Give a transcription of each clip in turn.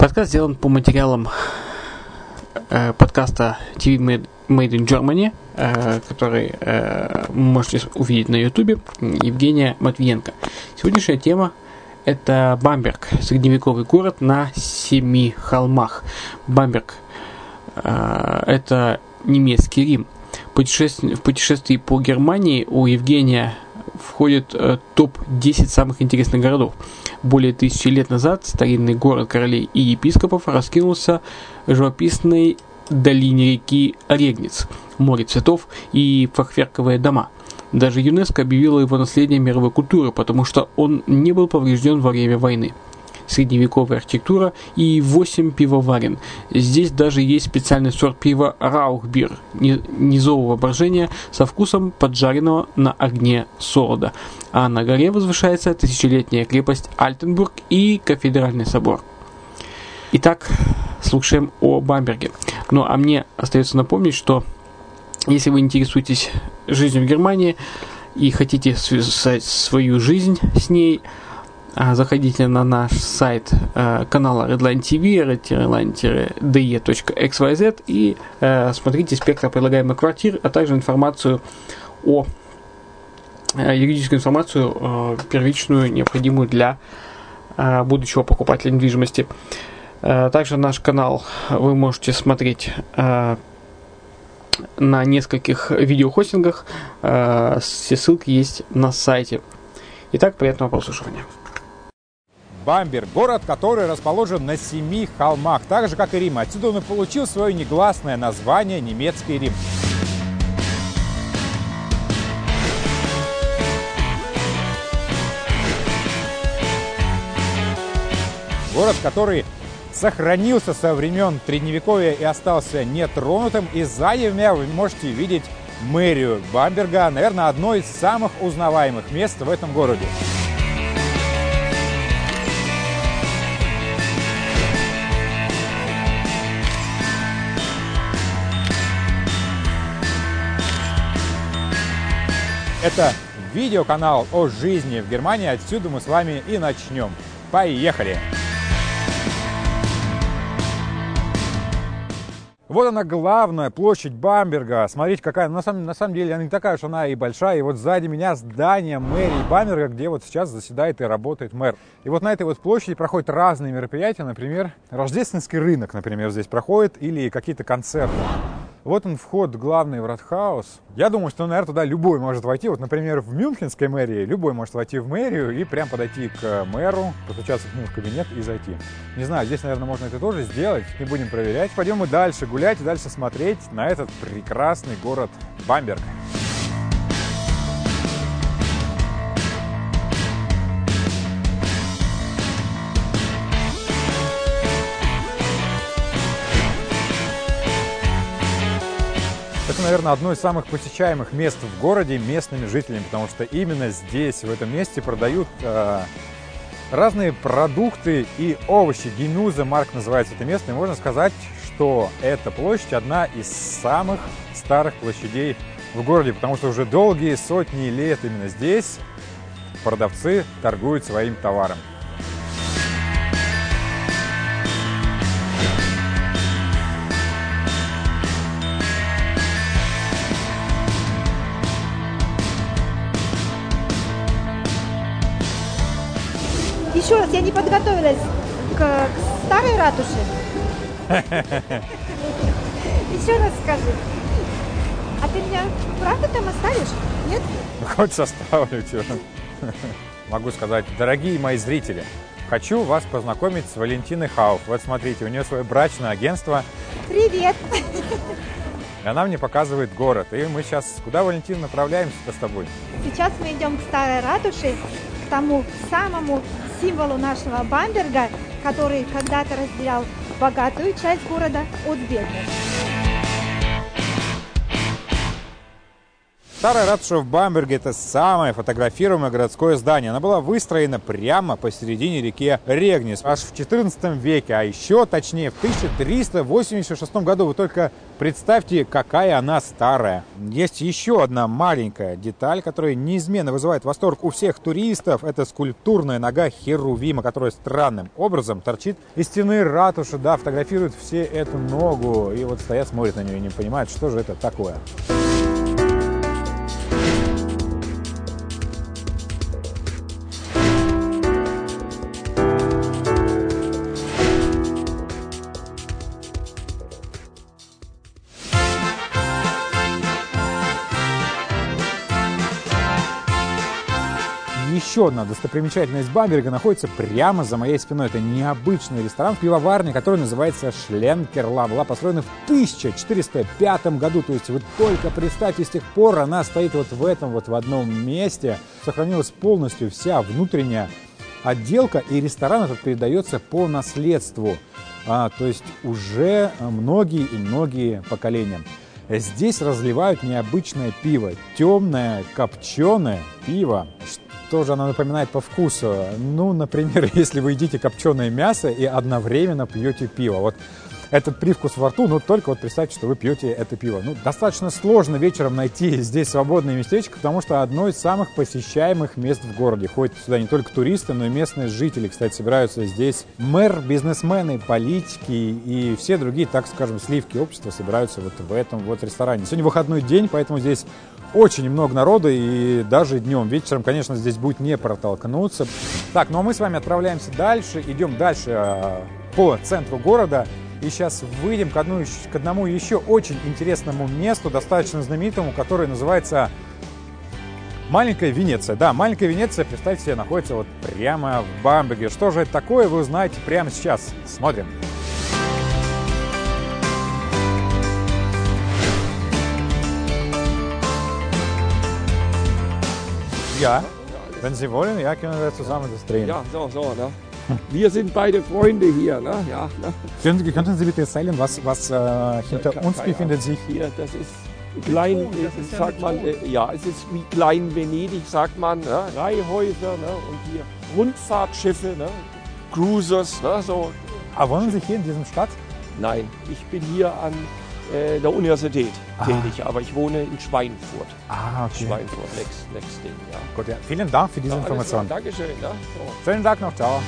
Подкаст сделан по материалам э, подкаста TV Made, in Germany, э, который э, можете увидеть на YouTube, Евгения Матвиенко. Сегодняшняя тема это Бамберг, средневековый город на семи холмах. Бамберг э, это немецкий Рим. Путешествие, в путешествии по Германии у Евгения входит э, топ-10 самых интересных городов. Более тысячи лет назад старинный город королей и епископов раскинулся в живописной долине реки Регниц, море цветов и фахверковые дома. Даже ЮНЕСКО объявило его наследие мировой культуры, потому что он не был поврежден во время войны средневековая архитектура и 8 пивоварен. Здесь даже есть специальный сорт пива Раухбир низового брожения со вкусом поджаренного на огне солода. А на горе возвышается тысячелетняя крепость Альтенбург и кафедральный собор. Итак, слушаем о Бамберге. Ну а мне остается напомнить, что если вы интересуетесь жизнью в Германии и хотите связать свою жизнь с ней, заходите на наш сайт э, канала Redline TV, redline-de.xyz и э, смотрите спектр предлагаемых квартир, а также информацию о э, юридическую информацию первичную, необходимую для будущего покупателя недвижимости. Также наш канал вы можете смотреть на нескольких видеохостингах. Все ссылки есть на сайте. Итак, приятного прослушивания. Бамберг, город, который расположен на семи холмах, так же, как и Рим. Отсюда он и получил свое негласное название «Немецкий Рим». Город, который сохранился со времен Средневековья и остался нетронутым. И сзади меня вы можете видеть мэрию Бамберга, наверное, одно из самых узнаваемых мест в этом городе. Это видеоканал о жизни в Германии. Отсюда мы с вами и начнем. Поехали! Вот она главная площадь Бамберга. Смотрите, какая, на самом, на самом деле она не такая уж она и большая. И вот сзади меня здание мэрии Бамберга, где вот сейчас заседает и работает мэр. И вот на этой вот площади проходят разные мероприятия, например, рождественский рынок, например, здесь проходит, или какие-то концерты. Вот он вход главный в Радхаус. Я думаю, что, наверное, туда любой может войти. Вот, например, в Мюнхенской мэрии любой может войти в мэрию и прям подойти к мэру, постучаться к нему в кабинет и зайти. Не знаю, здесь, наверное, можно это тоже сделать. Не будем проверять. Пойдем мы дальше гулять дальше смотреть на этот прекрасный город Бамберг. Наверное, одно из самых посещаемых мест в городе местными жителями, потому что именно здесь, в этом месте, продают э, разные продукты и овощи. Гемюза Марк называется это место. И можно сказать, что эта площадь одна из самых старых площадей в городе, потому что уже долгие сотни лет именно здесь продавцы торгуют своим товаром. Я не подготовилась к, к старой ратуше. Еще раз скажи. А ты меня правда там оставишь? Нет? Ну, хоть составлю, что. Могу сказать, дорогие мои зрители, хочу вас познакомить с Валентиной Хауф. Вот смотрите, у нее свое брачное агентство. Привет! И она мне показывает город. И мы сейчас, куда, Валентина, направляемся-то с тобой? Сейчас мы идем к старой ратуше, к тому самому символу нашего Бамберга, который когда-то разделял богатую часть города от бедной. Старая ратуша в Бамберге – это самое фотографируемое городское здание. Она была выстроена прямо посередине реки Регнис, аж в 14 веке, а еще точнее в 1386 году. Вы только представьте, какая она старая. Есть еще одна маленькая деталь, которая неизменно вызывает восторг у всех туристов. Это скульптурная нога Херувима, которая странным образом торчит из стены ратуши. Да, фотографируют все эту ногу и вот стоят, смотрят на нее и не понимают, что же это такое. Еще одна достопримечательность Бамберга находится прямо за моей спиной. Это необычный ресторан пивоварни, который называется Шленкерла. Была построена в 1405 году. То есть вы только представьте, с тех пор она стоит вот в этом вот в одном месте. Сохранилась полностью вся внутренняя отделка, и ресторан этот передается по наследству. А, то есть уже многие и многие поколения. Здесь разливают необычное пиво. Темное, копченое пиво тоже она напоминает по вкусу. Ну, например, если вы едите копченое мясо и одновременно пьете пиво. Вот этот привкус во рту, ну только вот представьте, что вы пьете это пиво. Ну, достаточно сложно вечером найти здесь свободное местечко, потому что одно из самых посещаемых мест в городе. Ходят сюда не только туристы, но и местные жители, кстати, собираются здесь. Мэр, бизнесмены, политики и все другие, так скажем, сливки общества собираются вот в этом вот ресторане. Сегодня выходной день, поэтому здесь очень много народа, и даже днем, вечером, конечно, здесь будет не протолкнуться. Так, ну а мы с вами отправляемся дальше, идем дальше э, по центру города. И сейчас выйдем к, одну, к одному еще очень интересному месту, достаточно знаменитому, которое называется Маленькая Венеция. Да, маленькая Венеция, представьте себе, находится вот прямо в Бамберге. Что же это такое, вы узнаете прямо сейчас. Смотрим. Ja, wenn Sie wollen, ja, können wir zusammen das drehen. Ja, so, so, ne? Wir sind beide Freunde hier, ne? Ja, ne? Können, könnten Sie bitte erzählen, was, was äh, hinter Ke- uns befindet sich? Hier, das ist Klein, äh, sagt man, äh, ja, es ist wie Klein Venedig, sagt man, ne? Reihäuser, ne? Und hier Rundfahrtschiffe, ne? Cruisers, ne? So. Ah, wohnen Sie hier in diesem Stadt? Nein, ich bin hier an äh, der Universität Ah. tätig, aber ich wohne in Schweinfurt. Ah, okay. Schweinfurt, next, next Ding, ja. Gut, ja. Vielen Dank für diese ja Information. Dankeschön, ne? So. Schönen Tag noch, ciao.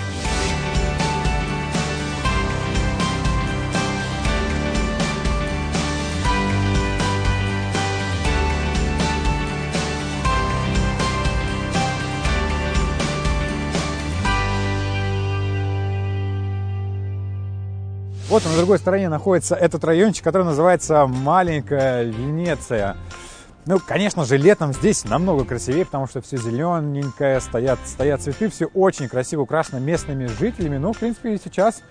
Вот на другой стороне находится этот райончик, который называется Маленькая Венеция. Ну, конечно же, летом здесь намного красивее, потому что все зелененькое, стоят, стоят цветы, все очень красиво украшено местными жителями. Ну, в принципе, и сейчас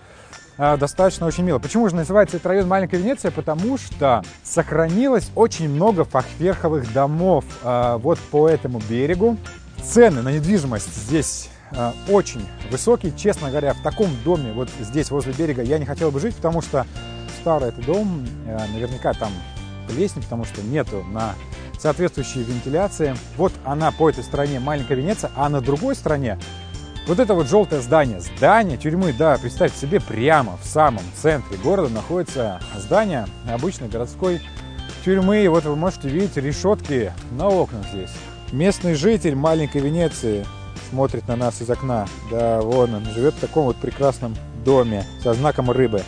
а, достаточно очень мило. Почему же называется этот район Маленькая Венеция? Потому что сохранилось очень много фахверховых домов а, вот по этому берегу. Цены на недвижимость здесь очень высокие. Честно говоря, в таком доме, вот здесь, возле берега, я не хотел бы жить, потому что старый этот дом, э, наверняка там плесень, потому что нету на соответствующей вентиляции. Вот она по этой стороне маленькая Венеция, а на другой стороне вот это вот желтое здание, здание тюрьмы, да, представьте себе, прямо в самом центре города находится здание обычной городской тюрьмы. И вот вы можете видеть решетки на окнах здесь. Местный житель маленькой Венеции смотрит на нас из окна. Да, вон он живет в таком вот прекрасном доме со знаком рыбы.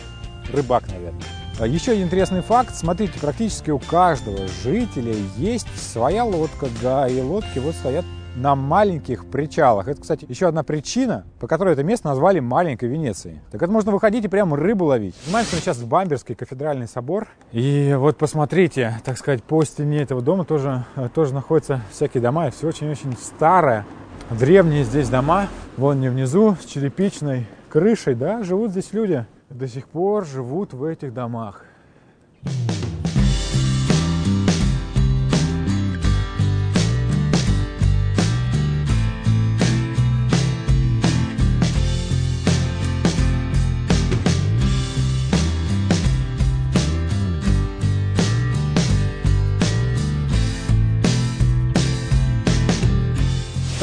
Рыбак, наверное. А Еще один интересный факт. Смотрите, практически у каждого жителя есть своя лодка. Да, и лодки вот стоят на маленьких причалах. Это, кстати, еще одна причина, по которой это место назвали маленькой Венецией. Так это можно выходить и прям рыбу ловить. Знаете, мы сейчас в Бамберский кафедральный собор. И вот посмотрите, так сказать, по стене этого дома тоже, тоже находятся всякие дома. И все очень-очень старое. Древние здесь дома. Вон не внизу, с черепичной крышей, да, живут здесь люди. До сих пор живут в этих домах.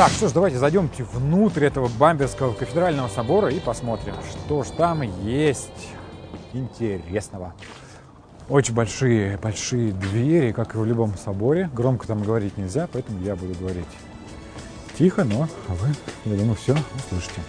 Так, что ж, давайте зайдемте внутрь этого Бамберского кафедрального собора и посмотрим, что ж там есть интересного. Очень большие, большие двери, как и в любом соборе. Громко там говорить нельзя, поэтому я буду говорить тихо, но вы, я думаю, все услышите.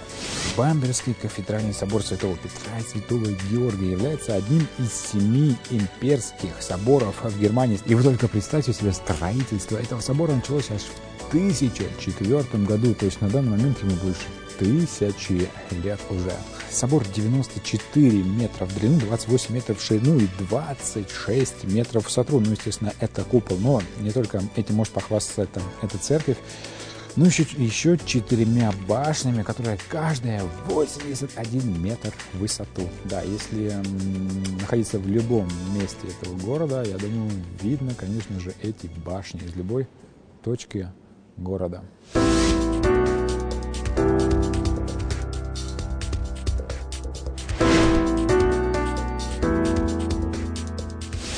Бамберский кафедральный собор Святого Петра и Святого Георгия является одним из семи имперских соборов в Германии. И вы только представьте себе, строительство этого собора началось аж в 1004 году, то есть на данный момент ему больше тысячи лет уже. Собор 94 метра в длину, 28 метров в ширину и 26 метров в высоту. Ну, естественно, это купол, но не только этим может похвастаться это, эта церковь. Ну, еще, еще четырьмя башнями, которые каждая 81 метр в высоту. Да, если м, находиться в любом месте этого города, я думаю, видно, конечно же, эти башни из любой точки города.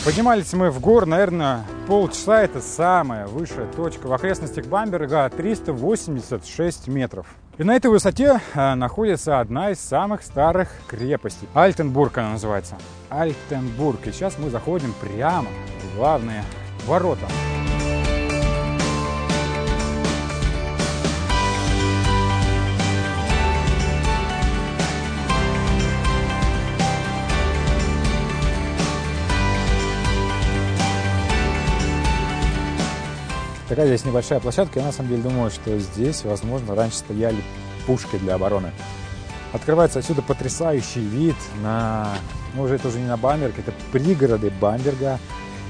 Поднимались мы в гор, наверное, полчаса. Это самая высшая точка в окрестностях Бамберга, 386 метров. И на этой высоте э, находится одна из самых старых крепостей. Альтенбург она называется. Альтенбург. И сейчас мы заходим прямо в главные ворота. Такая здесь небольшая площадка. Я на самом деле думаю, что здесь, возможно, раньше стояли пушки для обороны. Открывается отсюда потрясающий вид на, ну уже это уже не на Бамберг, это пригороды Бамберга.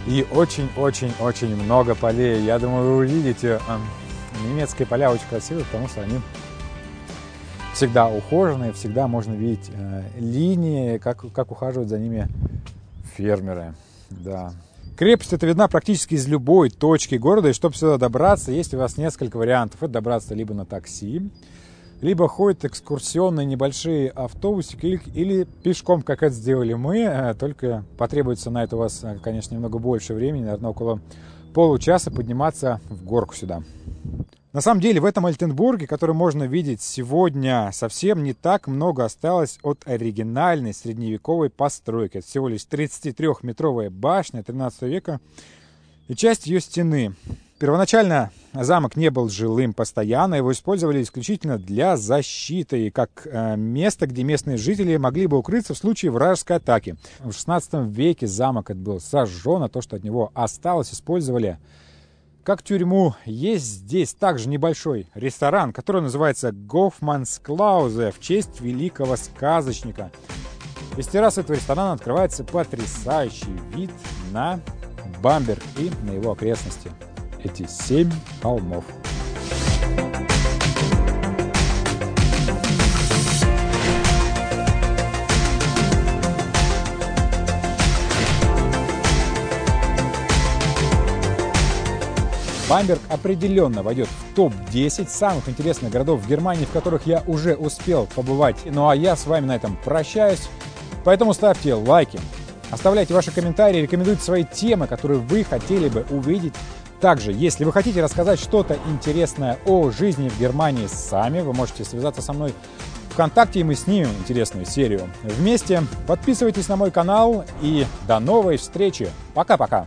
И очень-очень-очень много полей. Я думаю, вы увидите, немецкие поля очень красивые, потому что они всегда ухоженные, всегда можно видеть э, линии, как, как ухаживают за ними фермеры. Да. Крепость эта видна практически из любой точки города, и чтобы сюда добраться, есть у вас несколько вариантов. Это добраться либо на такси, либо ходят экскурсионные небольшие автобусики, или, или пешком, как это сделали мы, э, только потребуется на это у вас, э, конечно, немного больше времени, наверное, около получаса подниматься в горку сюда. На самом деле в этом Альтенбурге, который можно видеть сегодня, совсем не так много осталось от оригинальной средневековой постройки. Это всего лишь 33-метровая башня 13 века и часть ее стены. Первоначально замок не был жилым постоянно, его использовали исключительно для защиты и как э, место, где местные жители могли бы укрыться в случае вражеской атаки. В 16 веке замок был сожжен, а то, что от него осталось, использовали как тюрьму, есть здесь также небольшой ресторан, который называется Гофманс Клаузе в честь великого сказочника. Из террасы этого ресторана открывается потрясающий вид на Бамберг и на его окрестности. Эти семь холмов. Бамберг определенно войдет в топ-10 самых интересных городов в Германии, в которых я уже успел побывать. Ну а я с вами на этом прощаюсь. Поэтому ставьте лайки, оставляйте ваши комментарии, рекомендуйте свои темы, которые вы хотели бы увидеть. Также, если вы хотите рассказать что-то интересное о жизни в Германии сами, вы можете связаться со мной ВКонтакте, и мы снимем интересную серию вместе. Подписывайтесь на мой канал и до новой встречи. Пока-пока.